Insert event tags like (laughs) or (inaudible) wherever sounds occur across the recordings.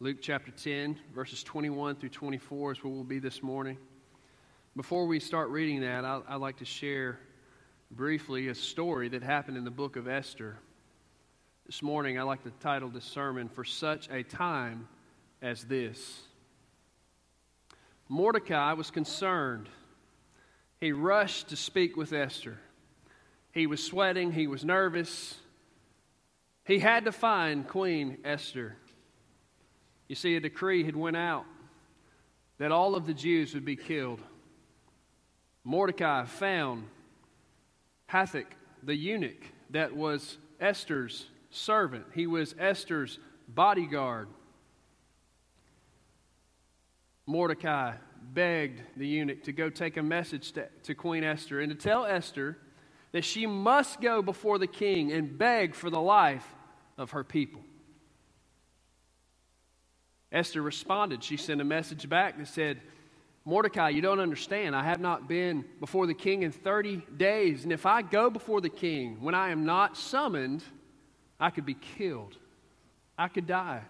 Luke chapter 10, verses 21 through 24 is where we'll be this morning. Before we start reading that, I, would like to share briefly a story that happened in the book of Esther. This morning, I like to title this sermon, For Such a Time as This. Mordecai was concerned. He rushed to speak with Esther. He was sweating, he was nervous. He had to find Queen Esther. You see, a decree had went out that all of the Jews would be killed. Mordecai found Hathach, the eunuch that was Esther's servant. He was Esther's bodyguard. Mordecai begged the eunuch to go take a message to, to, Queen Esther and to tell Esther that she must go before the king and beg for the life of her people. Esther responded. She sent a message back that said, Mordecai, you don't understand. I have not been before the king in 30 days. And if I go before the king when I am not summoned, I could be killed. I could die.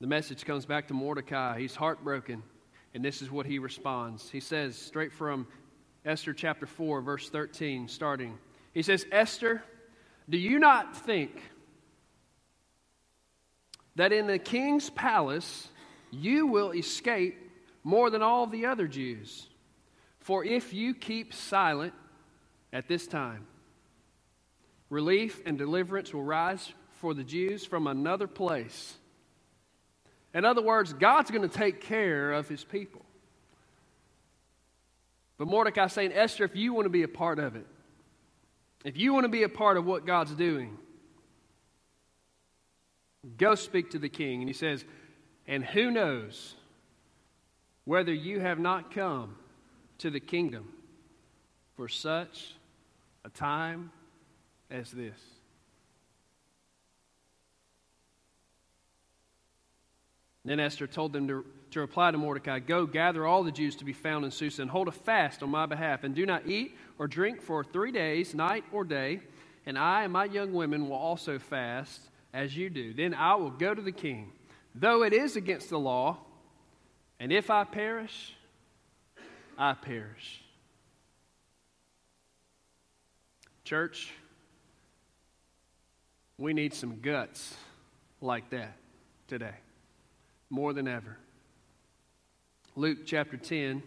The message comes back to Mordecai. He's heartbroken. And this is what he responds. He says, straight from Esther chapter 4, verse 13, starting. He says, Esther, do you not think that in the king's palace you will escape more than all the other Jews. For if you keep silent at this time, relief and deliverance will rise for the Jews from another place. In other words, God's going to take care of his people. But Mordecai saying, Esther, if you want to be a part of it, if you want to be a part of what God's doing, go speak to the king. And he says, and who knows whether you have not come to the kingdom for such a time as this? Then Esther told them to, to reply to Mordecai Go, gather all the Jews to be found in Susa, and hold a fast on my behalf, and do not eat or drink for three days, night or day. And I and my young women will also fast as you do. Then I will go to the king though it is against the law, and if I perish, I perish. Church, we need some guts like that today, more than ever. Luke chapter 10,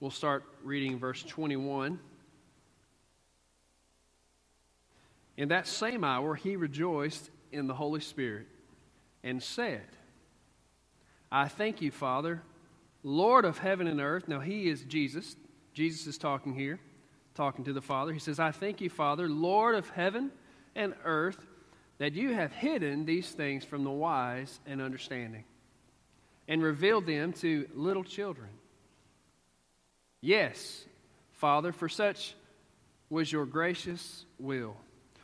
we'll start reading verse 21. In that same hour, he rejoiced in the Holy Spirit and said, I thank you, Father, Lord of heaven and earth. Now, He is Jesus. Jesus is talking here, talking to the Father. He says, I thank you, Father, Lord of heaven and earth, that you have hidden these things from the wise and understanding and revealed them to little children. Yes, Father, for such was your gracious will.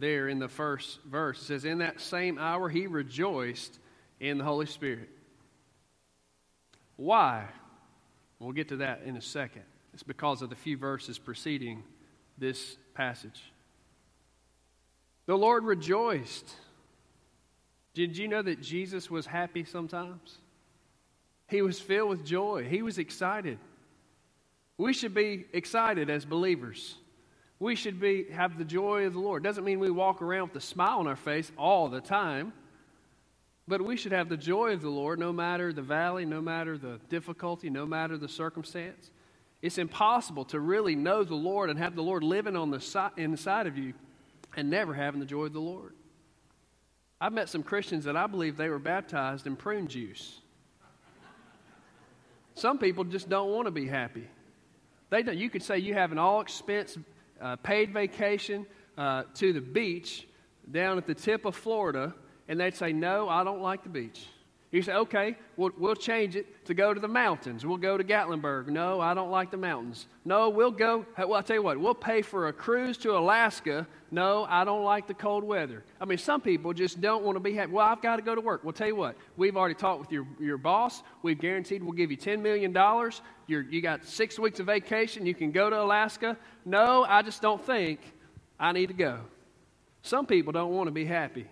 There in the first verse. It says, In that same hour he rejoiced in the Holy Spirit. Why? We'll get to that in a second. It's because of the few verses preceding this passage. The Lord rejoiced. Did you know that Jesus was happy sometimes? He was filled with joy, he was excited. We should be excited as believers we should be, have the joy of the Lord. Doesn't mean we walk around with a smile on our face all the time, but we should have the joy of the Lord no matter the valley, no matter the difficulty, no matter the circumstance. It's impossible to really know the Lord and have the Lord living on the si- inside of you and never having the joy of the Lord. I've met some Christians that I believe they were baptized in prune juice. Some people just don't want to be happy. They don't, you could say you have an all expense uh, paid vacation uh, to the beach down at the tip of Florida and they'd say, No, I don't like the beach. You say, okay, we'll, we'll change it to go to the mountains. We'll go to Gatlinburg. No, I don't like the mountains. No, we'll go, well, I'll tell you what, we'll pay for a cruise to Alaska. No, I don't like the cold weather. I mean, some people just don't want to be happy. Well, I've got to go to work. Well, tell you what, we've already talked with your, your boss. We've guaranteed we'll give you $10 million. You're, you got six weeks of vacation. You can go to Alaska. No, I just don't think I need to go. Some people don't want to be happy.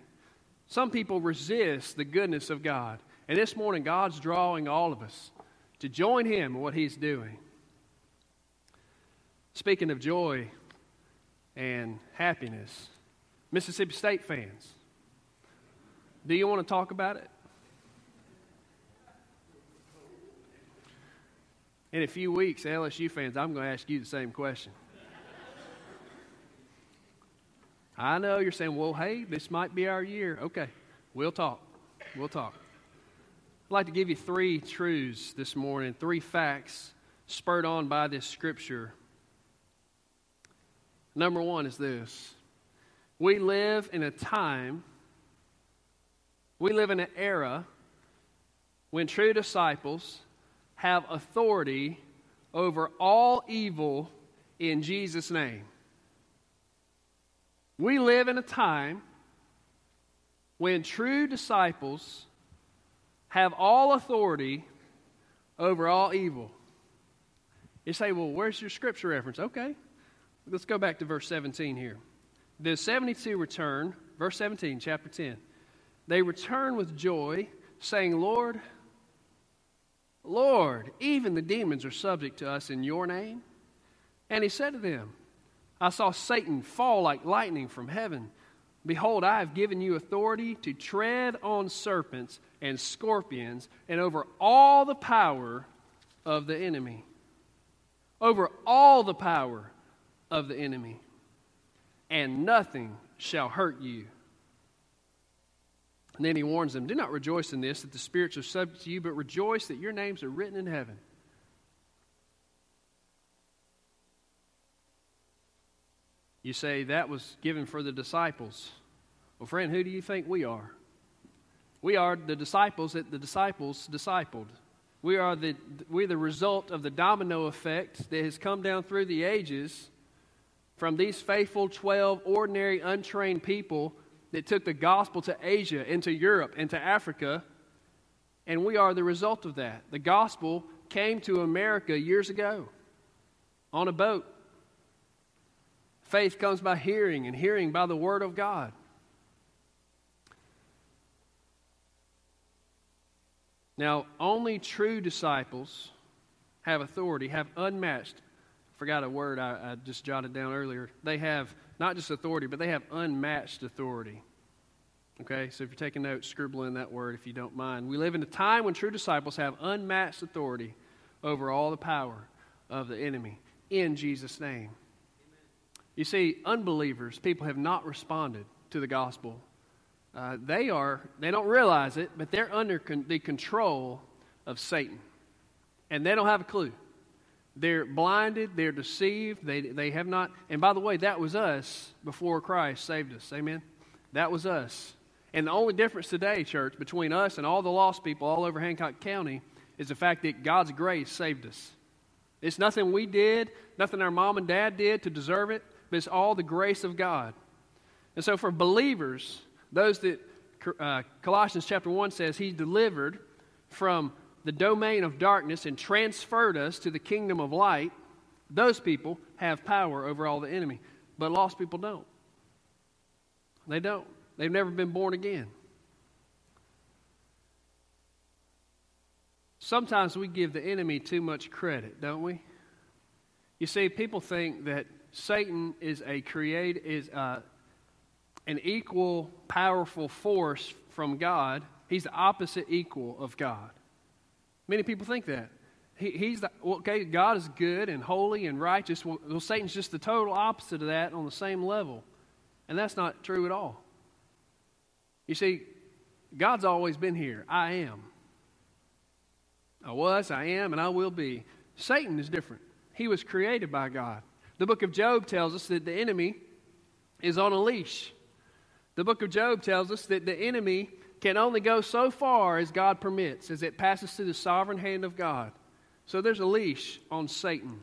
Some people resist the goodness of God. And this morning, God's drawing all of us to join Him in what He's doing. Speaking of joy and happiness, Mississippi State fans, do you want to talk about it? In a few weeks, LSU fans, I'm going to ask you the same question. I know you're saying, well, hey, this might be our year. Okay, we'll talk. We'll talk. I'd like to give you three truths this morning, three facts spurred on by this scripture. Number one is this we live in a time, we live in an era when true disciples have authority over all evil in Jesus' name. We live in a time when true disciples have all authority over all evil. You say, well, where's your scripture reference? Okay, let's go back to verse 17 here. The 72 return, verse 17, chapter 10. They return with joy, saying, Lord, Lord, even the demons are subject to us in your name. And he said to them, I saw Satan fall like lightning from heaven. Behold, I have given you authority to tread on serpents and scorpions and over all the power of the enemy. Over all the power of the enemy. And nothing shall hurt you. And then he warns them Do not rejoice in this, that the spirits are subject to you, but rejoice that your names are written in heaven. You say that was given for the disciples. Well, friend, who do you think we are? We are the disciples that the disciples discipled. We are the, we're the result of the domino effect that has come down through the ages from these faithful 12 ordinary, untrained people that took the gospel to Asia, into Europe, into Africa. And we are the result of that. The gospel came to America years ago on a boat. Faith comes by hearing, and hearing by the Word of God. Now, only true disciples have authority, have unmatched. I forgot a word I, I just jotted down earlier. They have not just authority, but they have unmatched authority. Okay, so if you're taking notes, scribble in that word if you don't mind. We live in a time when true disciples have unmatched authority over all the power of the enemy in Jesus' name. You see, unbelievers, people have not responded to the gospel. Uh, they are, they don't realize it, but they're under con- the control of Satan. And they don't have a clue. They're blinded, they're deceived, they, they have not. And by the way, that was us before Christ saved us. Amen? That was us. And the only difference today, church, between us and all the lost people all over Hancock County is the fact that God's grace saved us. It's nothing we did, nothing our mom and dad did to deserve it but it's all the grace of God. And so, for believers, those that uh, Colossians chapter 1 says, He delivered from the domain of darkness and transferred us to the kingdom of light, those people have power over all the enemy. But lost people don't. They don't. They've never been born again. Sometimes we give the enemy too much credit, don't we? You see, people think that Satan is a create is uh, an equal powerful force from God. He's the opposite equal of God. Many people think that. He, he's the, okay, God is good and holy and righteous. Well, well, Satan's just the total opposite of that on the same level. And that's not true at all. You see, God's always been here. I am. I was, I am, and I will be. Satan is different. He was created by God. The book of Job tells us that the enemy is on a leash. The book of Job tells us that the enemy can only go so far as God permits, as it passes through the sovereign hand of God. So there's a leash on Satan.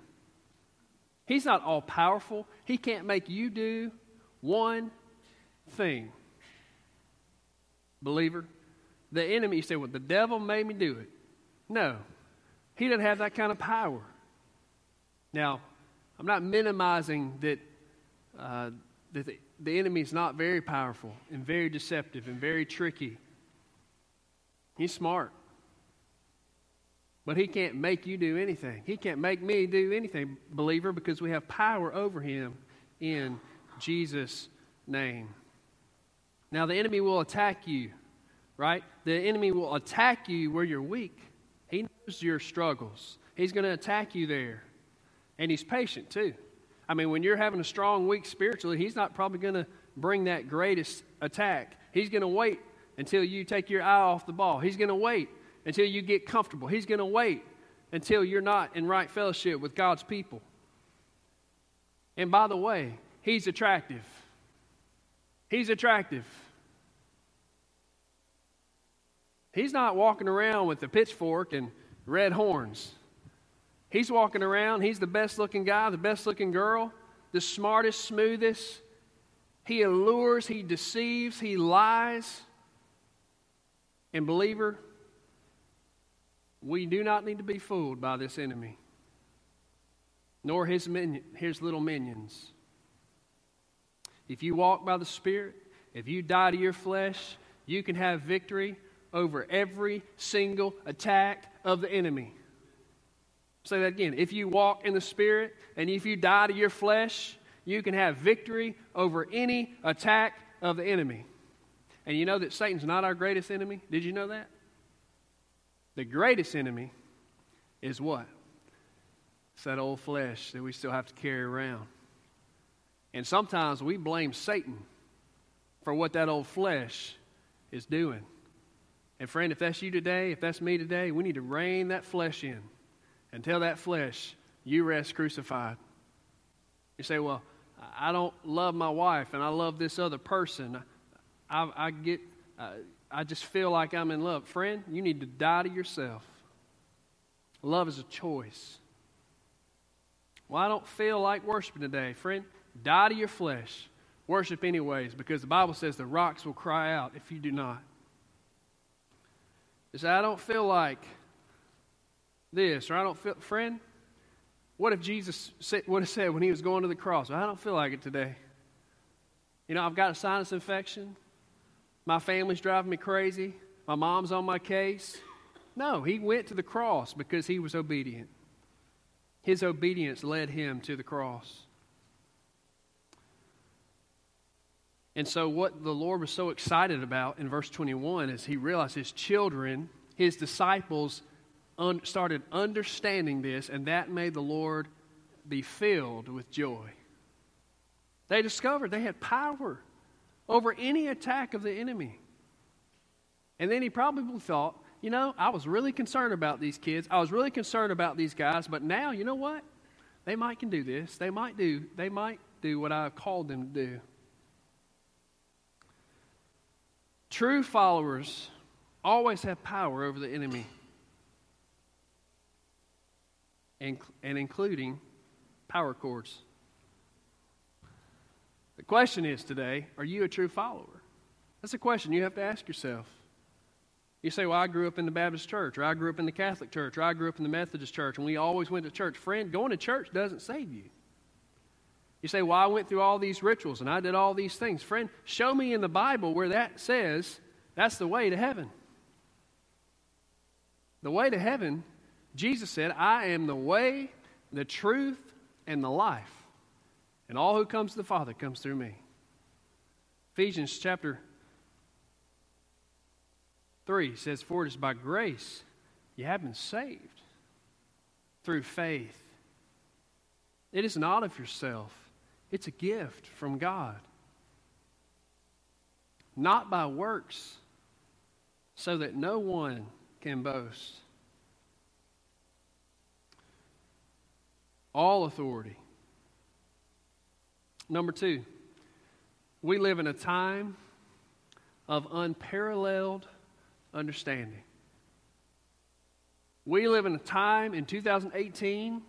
He's not all powerful, he can't make you do one thing. Believer, the enemy, you say, well, the devil made me do it. No, he doesn't have that kind of power. Now, I'm not minimizing that, uh, that the, the enemy is not very powerful and very deceptive and very tricky. He's smart. But he can't make you do anything. He can't make me do anything, believer, because we have power over him in Jesus' name. Now, the enemy will attack you, right? The enemy will attack you where you're weak. He knows your struggles, he's going to attack you there. And he's patient, too. I mean, when you're having a strong week spiritually, he's not probably going to bring that greatest attack. He's going to wait until you take your eye off the ball. He's going to wait until you get comfortable. He's going to wait until you're not in right fellowship with God's people. And by the way, he's attractive. He's attractive. He's not walking around with a pitchfork and red horns. He's walking around, he's the best looking guy, the best looking girl, the smartest, smoothest. He allures, he deceives, he lies. And, believer, we do not need to be fooled by this enemy, nor his, minion, his little minions. If you walk by the Spirit, if you die to your flesh, you can have victory over every single attack of the enemy. Say that again. If you walk in the Spirit and if you die to your flesh, you can have victory over any attack of the enemy. And you know that Satan's not our greatest enemy? Did you know that? The greatest enemy is what? It's that old flesh that we still have to carry around. And sometimes we blame Satan for what that old flesh is doing. And friend, if that's you today, if that's me today, we need to rein that flesh in and tell that flesh, you rest crucified. You say, well, I don't love my wife and I love this other person. I, I get, uh, I just feel like I'm in love. Friend, you need to die to yourself. Love is a choice. Well, I don't feel like worshiping today. Friend, die to your flesh. Worship anyways, because the Bible says the rocks will cry out if you do not. You say, I don't feel like this, or I don't feel, friend, what if Jesus would have said when he was going to the cross? I don't feel like it today. You know, I've got a sinus infection. My family's driving me crazy. My mom's on my case. No, he went to the cross because he was obedient. His obedience led him to the cross. And so, what the Lord was so excited about in verse 21 is he realized his children, his disciples, un- started understanding this, and that made the Lord be filled with joy. They discovered they had power over any attack of the enemy. And then he probably thought, you know, I was really concerned about these kids. I was really concerned about these guys, but now, you know what? They might can do this. They might do they might do what I've called them to do. True followers always have power over the enemy. And, and including power cords. The question is today are you a true follower? That's a question you have to ask yourself. You say, Well, I grew up in the Baptist church, or I grew up in the Catholic church, or I grew up in the Methodist church, and we always went to church. Friend, going to church doesn't save you. You say, Well, I went through all these rituals and I did all these things. Friend, show me in the Bible where that says that's the way to heaven. The way to heaven, Jesus said, I am the way, the truth, and the life. And all who comes to the Father comes through me. Ephesians chapter 3 says, For it is by grace you have been saved through faith. It is not of yourself, it's a gift from God. Not by works, so that no one can boast. All authority Number two, we live in a time of unparalleled understanding. We live in a time in 2018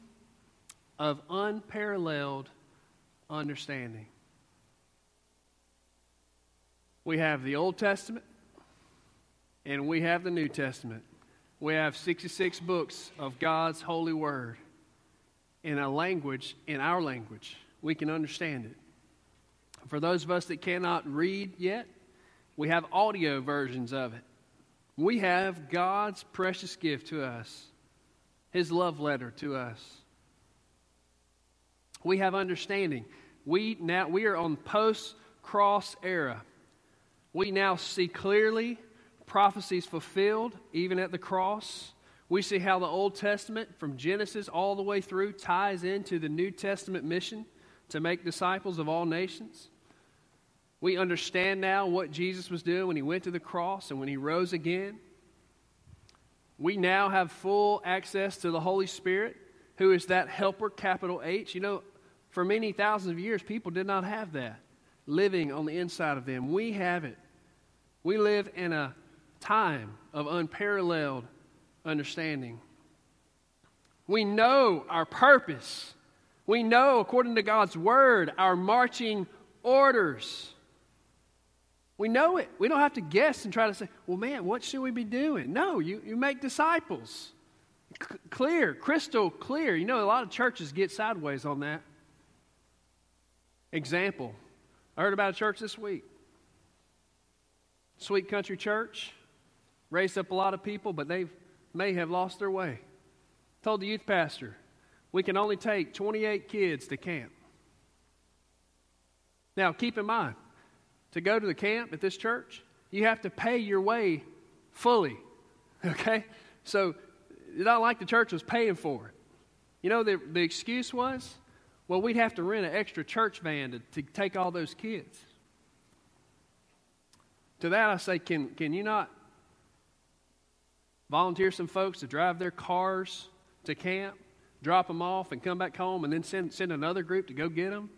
of unparalleled understanding. We have the Old Testament and we have the New Testament. We have 66 books of God's holy word in a language, in our language. We can understand it. For those of us that cannot read yet, we have audio versions of it. We have God's precious gift to us, His love letter to us. We have understanding. We now we are on post cross era. We now see clearly prophecies fulfilled even at the cross. We see how the Old Testament, from Genesis all the way through, ties into the New Testament mission to make disciples of all nations. We understand now what Jesus was doing when he went to the cross and when he rose again. We now have full access to the Holy Spirit, who is that helper, capital H. You know, for many thousands of years, people did not have that living on the inside of them. We have it. We live in a time of unparalleled understanding. We know our purpose. We know, according to God's word, our marching orders. We know it. We don't have to guess and try to say, well, man, what should we be doing? No, you, you make disciples. C- clear, crystal clear. You know, a lot of churches get sideways on that. Example I heard about a church this week. Sweet Country Church raised up a lot of people, but they may have lost their way. Told the youth pastor, we can only take 28 kids to camp. Now, keep in mind, to go to the camp at this church, you have to pay your way fully. (laughs) Okay? So it's not like the church was paying for it. You know, the, the excuse was, well, we'd have to rent an extra church van to, to take all those kids. To that, I say, can, can you not volunteer some folks to drive their cars to camp, drop them off, and come back home, and then send, send another group to go get them?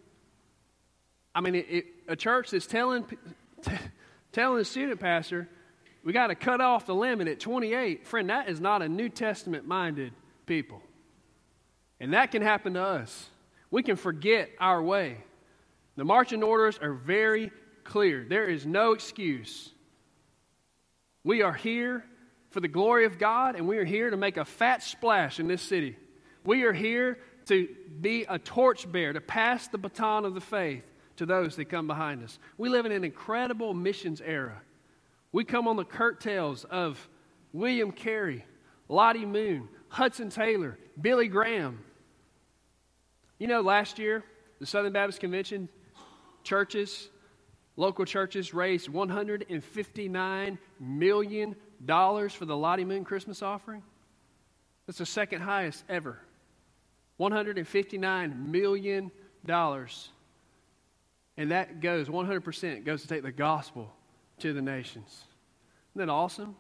I mean, it, it, a church that's telling, t- telling the student pastor, we got to cut off the limit at 28. Friend, that is not a New Testament minded people. And that can happen to us. We can forget our way. The marching orders are very clear. There is no excuse. We are here for the glory of God, and we are here to make a fat splash in this city. We are here to be a torchbearer, to pass the baton of the faith to those that come behind us. We live in an incredible missions era. We come on the curtails of William Carey, Lottie Moon, Hudson Taylor, Billy Graham. You know, last year, the Southern Baptist Convention churches, local churches, raised $159 million for the Lottie Moon Christmas offering. That's the second highest ever. $159 million. And that goes, 100% goes to take the gospel to the nations. Isn't that awesome?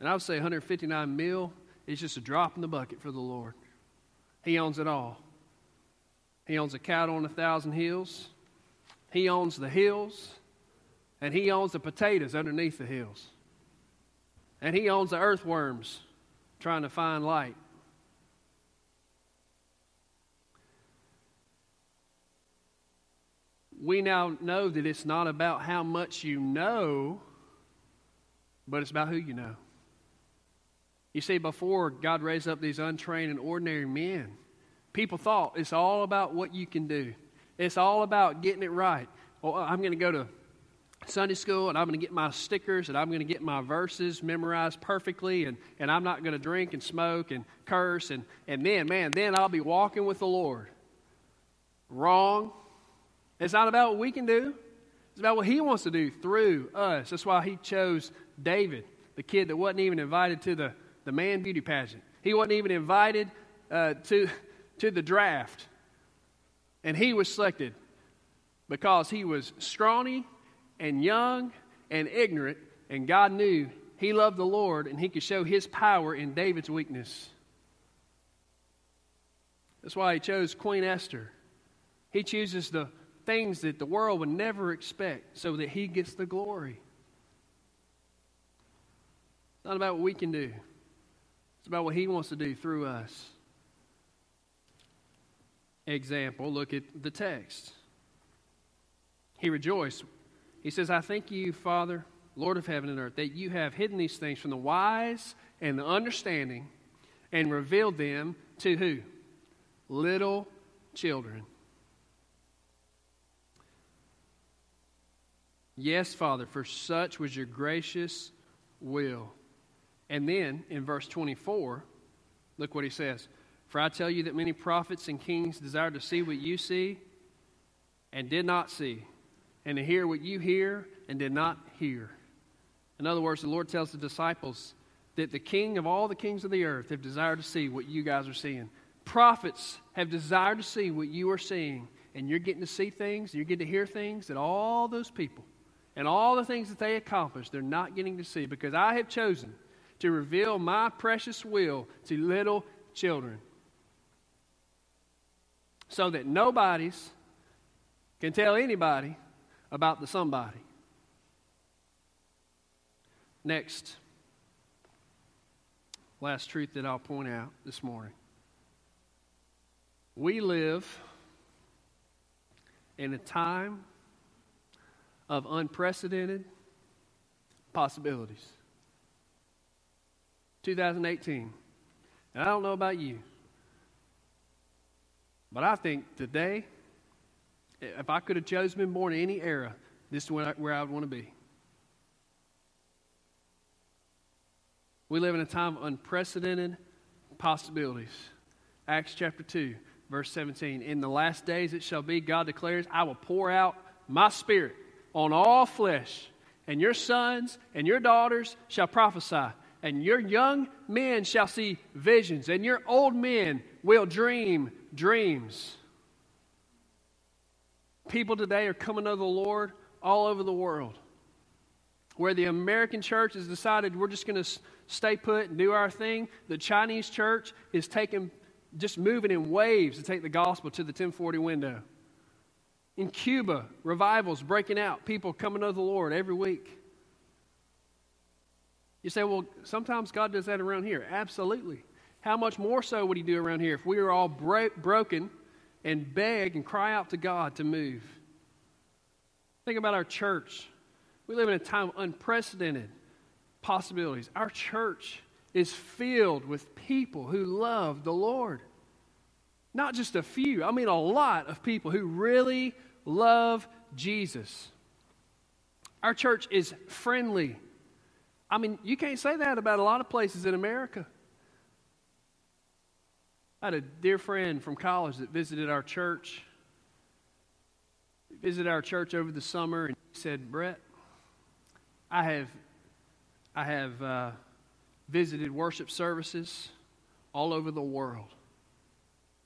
And I would say 159 mil is just a drop in the bucket for the Lord. He owns it all. He owns a cattle on a thousand hills. He owns the hills. And he owns the potatoes underneath the hills. And he owns the earthworms trying to find light. we now know that it's not about how much you know, but it's about who you know. You see, before God raised up these untrained and ordinary men, people thought it's all about what you can do. It's all about getting it right. Well, I'm going to go to Sunday school and I'm going to get my stickers and I'm going to get my verses memorized perfectly and, and I'm not going to drink and smoke and curse and, and then, man, then I'll be walking with the Lord. Wrong. It's not about what we can do, it's about what He wants to do through us. That's why He chose David, the kid that wasn't even invited to the, the man beauty pageant. He wasn't even invited uh, to, to the draft. And he was selected because he was scrawny and young and ignorant, and God knew he loved the Lord and he could show his power in David's weakness. That's why he chose Queen Esther. He chooses the things that the world would never expect so that He gets the glory. It's not about what we can do, it's about what He wants to do through us. Example look at the text. He rejoiced. He says, I thank you, Father, Lord of heaven and earth, that you have hidden these things from the wise and the understanding and revealed them to who? Little children. Yes, Father, for such was your gracious will. And then in verse 24, look what he says For I tell you that many prophets and kings desired to see what you see and did not see, and to hear what you hear and did not hear. In other words, the Lord tells the disciples that the king of all the kings of the earth have desired to see what you guys are seeing. Prophets have desired to see what you are seeing, and you're getting to see things, and you're getting to hear things that all those people and all the things that they accomplished, they're not getting to see because I have chosen to reveal my precious will to little children so that nobody's can tell anybody about the somebody. Next, last truth that I'll point out this morning. We live in a time of unprecedented possibilities. 2018. And I don't know about you, but I think today, if I could have chosen been born in any era, this is where I, where I would want to be. We live in a time of unprecedented possibilities. Acts chapter 2, verse 17. In the last days it shall be, God declares, I will pour out my spirit on all flesh, and your sons and your daughters shall prophesy, and your young men shall see visions, and your old men will dream dreams. People today are coming to the Lord all over the world. Where the American church has decided we're just going to stay put and do our thing, the Chinese church is taking, just moving in waves to take the gospel to the 1040 window. In Cuba, revivals breaking out, people coming to the Lord every week. You say, well, sometimes God does that around here. Absolutely. How much more so would He do around here if we were all bro- broken and beg and cry out to God to move? Think about our church. We live in a time of unprecedented possibilities. Our church is filled with people who love the Lord. Not just a few, I mean a lot of people who really love Jesus. Our church is friendly. I mean, you can't say that about a lot of places in America. I had a dear friend from college that visited our church. He visited our church over the summer and he said, Brett, I have, I have uh, visited worship services all over the world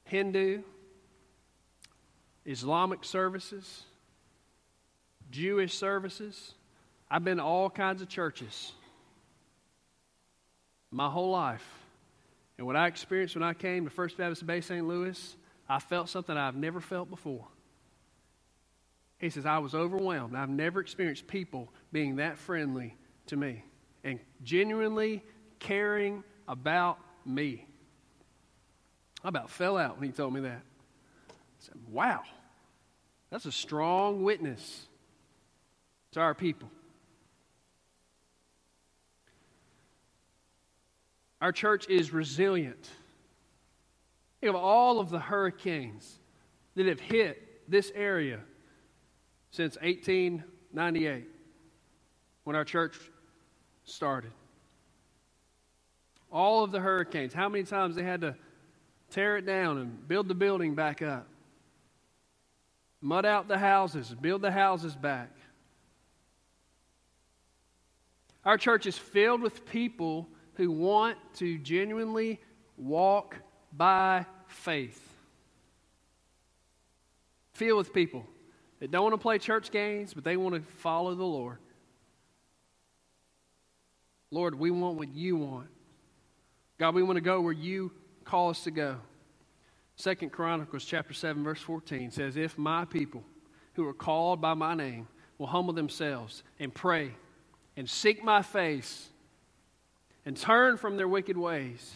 Hindu, Islamic services, Jewish services. I've been to all kinds of churches my whole life. And what I experienced when I came to First Baptist Bay St. Louis, I felt something I've never felt before. He says, I was overwhelmed. I've never experienced people being that friendly to me and genuinely caring about me. I about fell out when he told me that I said, wow, that's a strong witness to our people. Our church is resilient. Think of all of the hurricanes that have hit this area since 1898 when our church started. All of the hurricanes, how many times they had to tear it down and build the building back up mud out the houses, build the houses back. Our church is filled with people who want to genuinely walk by faith. Feel with people that don't want to play church games, but they want to follow the Lord. Lord, we want what you want. God, we want to go where you call us to go. Second Chronicles chapter 7 verse 14 says, "If my people who are called by my name will humble themselves and pray and seek my face and turn from their wicked ways,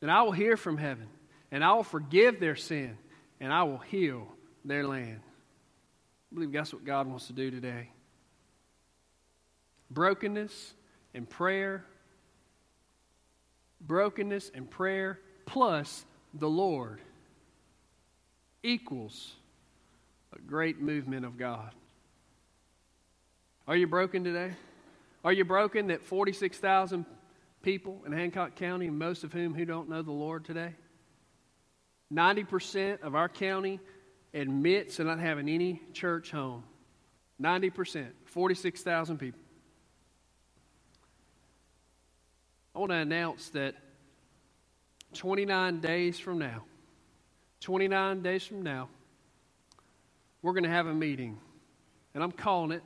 then I will hear from heaven and I will forgive their sin and I will heal their land. I believe that's what God wants to do today. Brokenness and prayer, brokenness and prayer plus the Lord equals a great movement of God. Are you broken today? Are you broken that 46,000 people in Hancock County, most of whom who don't know the Lord today? 90% of our county admits to not having any church home. 90%, 46,000 people. I want to announce that 29 days from now, 29 days from now, we're going to have a meeting. And I'm calling it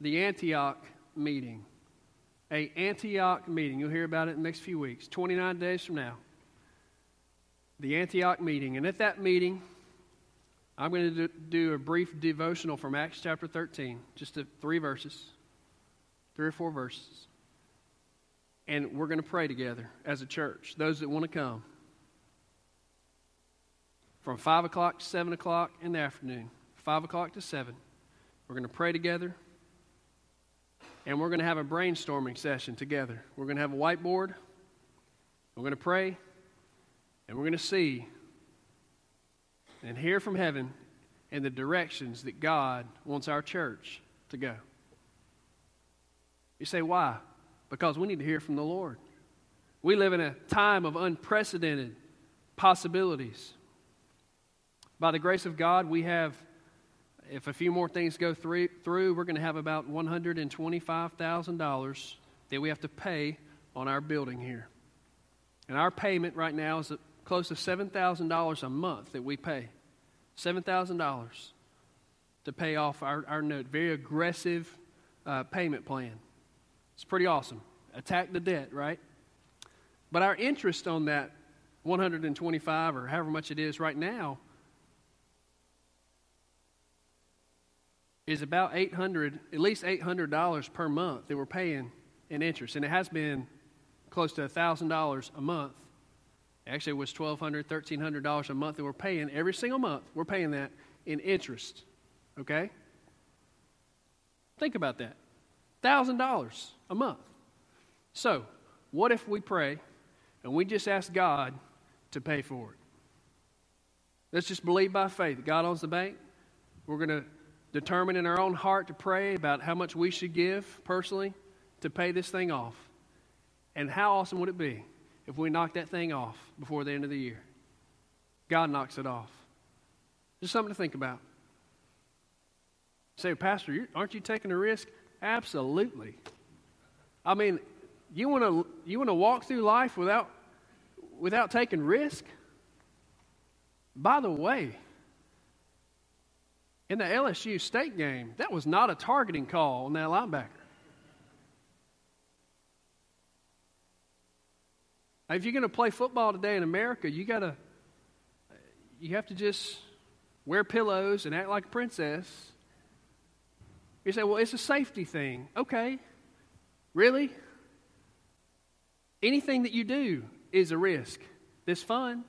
the Antioch meeting. A Antioch meeting. You'll hear about it in the next few weeks. 29 days from now. The Antioch meeting. And at that meeting, I'm going to do a brief devotional from Acts chapter 13, just three verses, three or four verses. And we're going to pray together as a church, those that want to come. From 5 o'clock to 7 o'clock in the afternoon, 5 o'clock to 7. We're going to pray together and we're going to have a brainstorming session together. We're going to have a whiteboard, we're going to pray, and we're going to see and hear from heaven and the directions that God wants our church to go. You say, why? Because we need to hear from the Lord. We live in a time of unprecedented possibilities. By the grace of God, we have if a few more things go through, through we're going to have about $125,000 that we have to pay on our building here. And our payment right now is close to $7,000 a month that we pay. $7,000 to pay off our, our note. Very aggressive uh, payment plan. It's pretty awesome. Attack the debt, right? But our interest on that 125 or however much it is right now is about 800 at least $800 per month that we're paying in interest. And it has been close to $1,000 a month. Actually, it was $1,200, $1,300 a month that we're paying every single month. We're paying that in interest. Okay? Think about that $1,000 a month. So, what if we pray and we just ask God to pay for it? Let's just believe by faith God owns the bank. We're going to determine in our own heart to pray about how much we should give personally to pay this thing off. And how awesome would it be if we knocked that thing off before the end of the year? God knocks it off. Just something to think about. Say, Pastor, aren't you taking a risk? Absolutely. I mean, you want to you want to walk through life without without taking risk? By the way, in the LSU state game, that was not a targeting call on that linebacker. If you're going to play football today in America, you got to you have to just wear pillows and act like a princess. You say, "Well, it's a safety thing." Okay. Really? Anything that you do is a risk. This fun.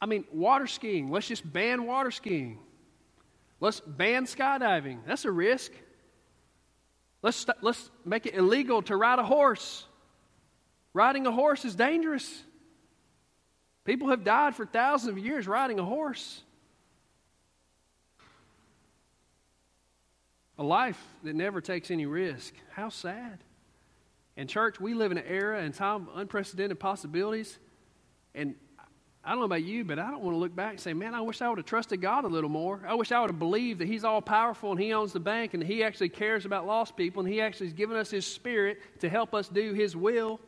I mean, water skiing. Let's just ban water skiing. Let's ban skydiving. That's a risk. Let's, st- let's make it illegal to ride a horse. Riding a horse is dangerous. People have died for thousands of years riding a horse. A life that never takes any risk. How sad. In church, we live in an era and time of unprecedented possibilities. And I don't know about you, but I don't want to look back and say, man, I wish I would have trusted God a little more. I wish I would have believed that He's all powerful and He owns the bank and He actually cares about lost people and He actually has given us His Spirit to help us do His will.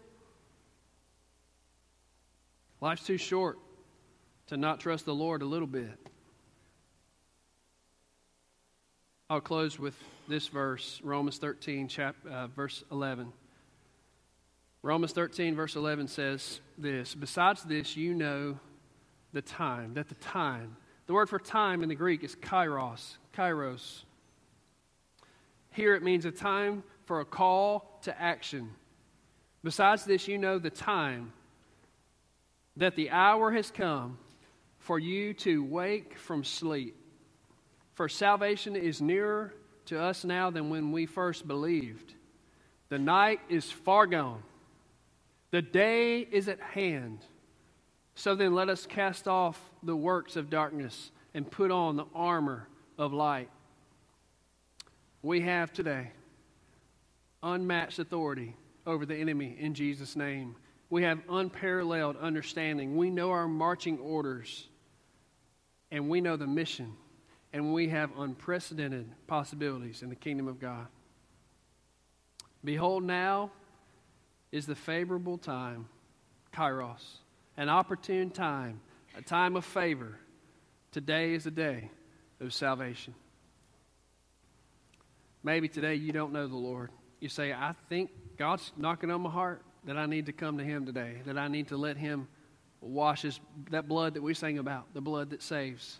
Life's too short to not trust the Lord a little bit. I'll close with this verse, Romans 13, chap, uh, verse 11. Romans 13, verse 11 says this Besides this, you know the time, that the time The word for time in the Greek is kairos, kairos. Here it means a time for a call to action. Besides this, you know the time that the hour has come for you to wake from sleep. For salvation is nearer to us now than when we first believed. The night is far gone, the day is at hand. So then, let us cast off the works of darkness and put on the armor of light. We have today unmatched authority over the enemy in Jesus' name. We have unparalleled understanding. We know our marching orders, and we know the mission, and we have unprecedented possibilities in the kingdom of God. Behold, now is the favorable time, kairos an opportune time, a time of favor. Today is the day of salvation. Maybe today you don't know the Lord. You say, I think God's knocking on my heart that I need to come to Him today, that I need to let Him wash his, that blood that we sing about, the blood that saves.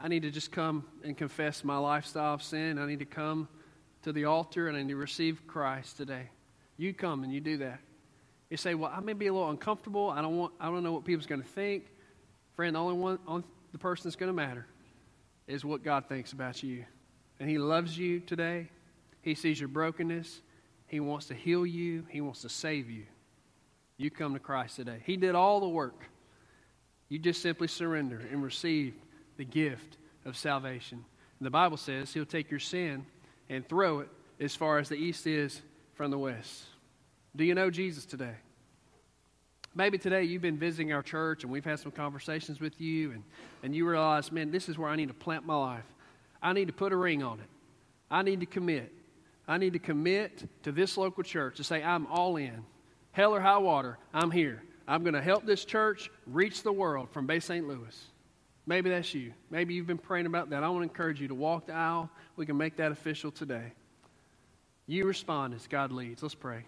I need to just come and confess my lifestyle of sin. I need to come to the altar and I need to receive Christ today. You come and you do that. You say, well, I may be a little uncomfortable. I don't want, I don't know what people's going to think. Friend, the only one, on the person that's going to matter is what God thinks about you. And He loves you today. He sees your brokenness. He wants to heal you. He wants to save you. You come to Christ today. He did all the work. You just simply surrender and receive the gift of salvation. And the Bible says He'll take your sin and throw it as far as the east is from the west. Do you know Jesus today? Maybe today you've been visiting our church and we've had some conversations with you, and, and you realize, man, this is where I need to plant my life. I need to put a ring on it. I need to commit. I need to commit to this local church to say, I'm all in. Hell or high water, I'm here. I'm going to help this church reach the world from Bay St. Louis. Maybe that's you. Maybe you've been praying about that. I want to encourage you to walk the aisle. We can make that official today. You respond as God leads. Let's pray.